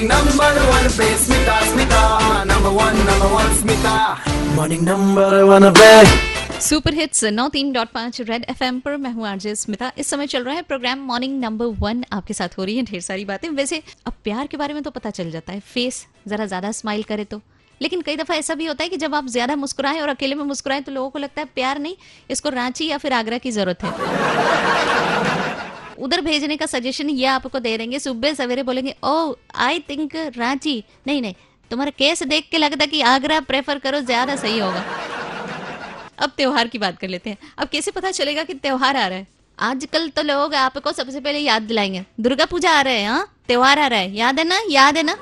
Morning number one पे smita smita. Number one number one, smita. Morning number one पे super hits नौ तीन dot पाँच red F M पर मैं हूँ आरजे स्मिता इस समय चल रहा है प्रोग्राम मॉर्निंग नंबर वन आपके साथ हो रही है, ढेर सारी बातें। वैसे, अब प्यार के बारे में तो पता चल जाता है। फेस जरा ज़्यादा स्माइल करे तो। लेकिन कई दफ़ा ऐसा भी होता है कि जब आप ज़्यादा मुस्कुराए और अकेले में मुस्कुराए तो लोगों को लगता है प्यार नहीं, इसको रांची या फिर आगरा की ज़रूरत है। उधर भेजने का सजेशन ये आपको दे देंगे। सुबह सवेरे बोलेंगे ओ आई थिंक रांची। नहीं नहीं, तुम्हारा केस देख के लगता कि आगरा प्रेफर करो, ज़्यादा सही होगा। अब त्योहार की बात कर लेते हैं। अब कैसे पता चलेगा कि त्योहार आ रहा है? आजकल तो लोग आपको सबसे पहले याद दिलाएँगे। दुर्गा पूजा आ रहा है हाँ? त्योहार आ रहा है। याद है ना? याद है ना?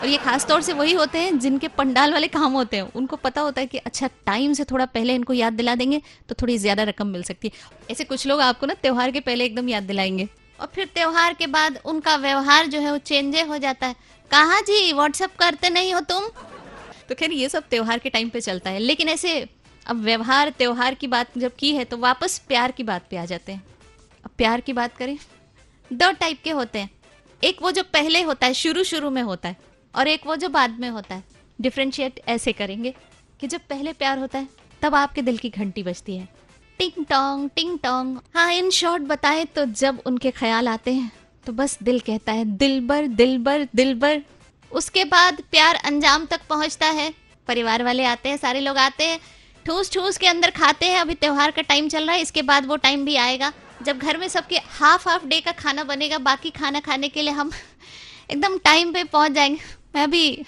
और ये खास तौर से वही होते हैं जिनके पंडाल वाले काम होते हैं। उनको पता होता है कि अच्छा टाइम से थोड़ा पहले इनको याद दिला देंगे तो थोड़ी ज़्यादा रकम मिल सकती है। ऐसे कुछ लोग आपको ना त्योहार के पहले एकदम याद दिलाएँगे। और फिर त्योहार के बाद उनका व्यवहार जो है वो चेंजे हो जाता है। कहा जी? व्हाट्सअप करते नहीं हो तुम? तो खैर, ये सब त्योहार के टाइम पे चलता है। लेकिन ऐसे अब व्यवहार, त्योहार की बात जब की है तो वापस प्यार की बात पे आ जाते हैं। अब प्यार की बात करें, दो टाइप के होते हैं। एक वो जो पहले होता है शुरू शुरू में होता है। और एक वो जो बाद में होता है डिफ्रेंशिएट ऐसे करेंगे कि जब पहले प्यार होता है, तब आपके दिल की घंटी बजती है। टिंग टोंग टिंग टोंग। हाँ इन शॉर्ट बताए तो जब उनके ख्याल आते हैं तो बस दिल कहता है दिलबर दिलबर दिलबर उसके बाद प्यार अंजाम तक पहुँचता है। परिवार वाले आते हैं, सारे लोग आते हैं ठूस ठूस के अंदर खाते हैं। अभी त्योहार का टाइम चल रहा है, इसके बाद वो टाइम भी आएगा। जब घर में सबके हाफ़ हाफ़ डे का खाना बनेगा, बाकी खाना खाने के लिए हम एकदम टाइम पे पहुँच जाएँगे। मैं भी।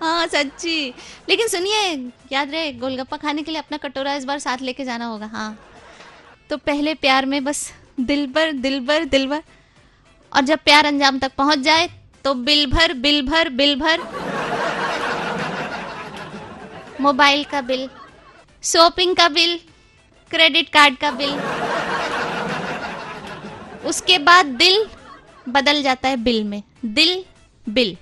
हाँ सच्ची। लेकिन सुनिए, याद रहे, गोलगप्पा खाने के लिए अपना कटोरा इस बार साथ लेके जाना होगा। हाँ। तो पहले प्यार में बस दिल भर दिल भर दिल भर। और जब प्यार अंजाम तक पहुँच जाए तो बिल भर बिल भर बिल भर। मोबाइल का बिल, शॉपिंग का बिल, क्रेडिट कार्ड का बिल। उसके बाद दिल बदल जाता है बिल में। दिल, बिल।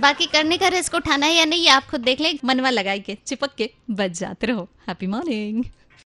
बाकी करने का रिस्क उठाना है या नहीं आप खुद देख लें, मनवा लगाई के चिपक के बच जाते रहो। Happy morning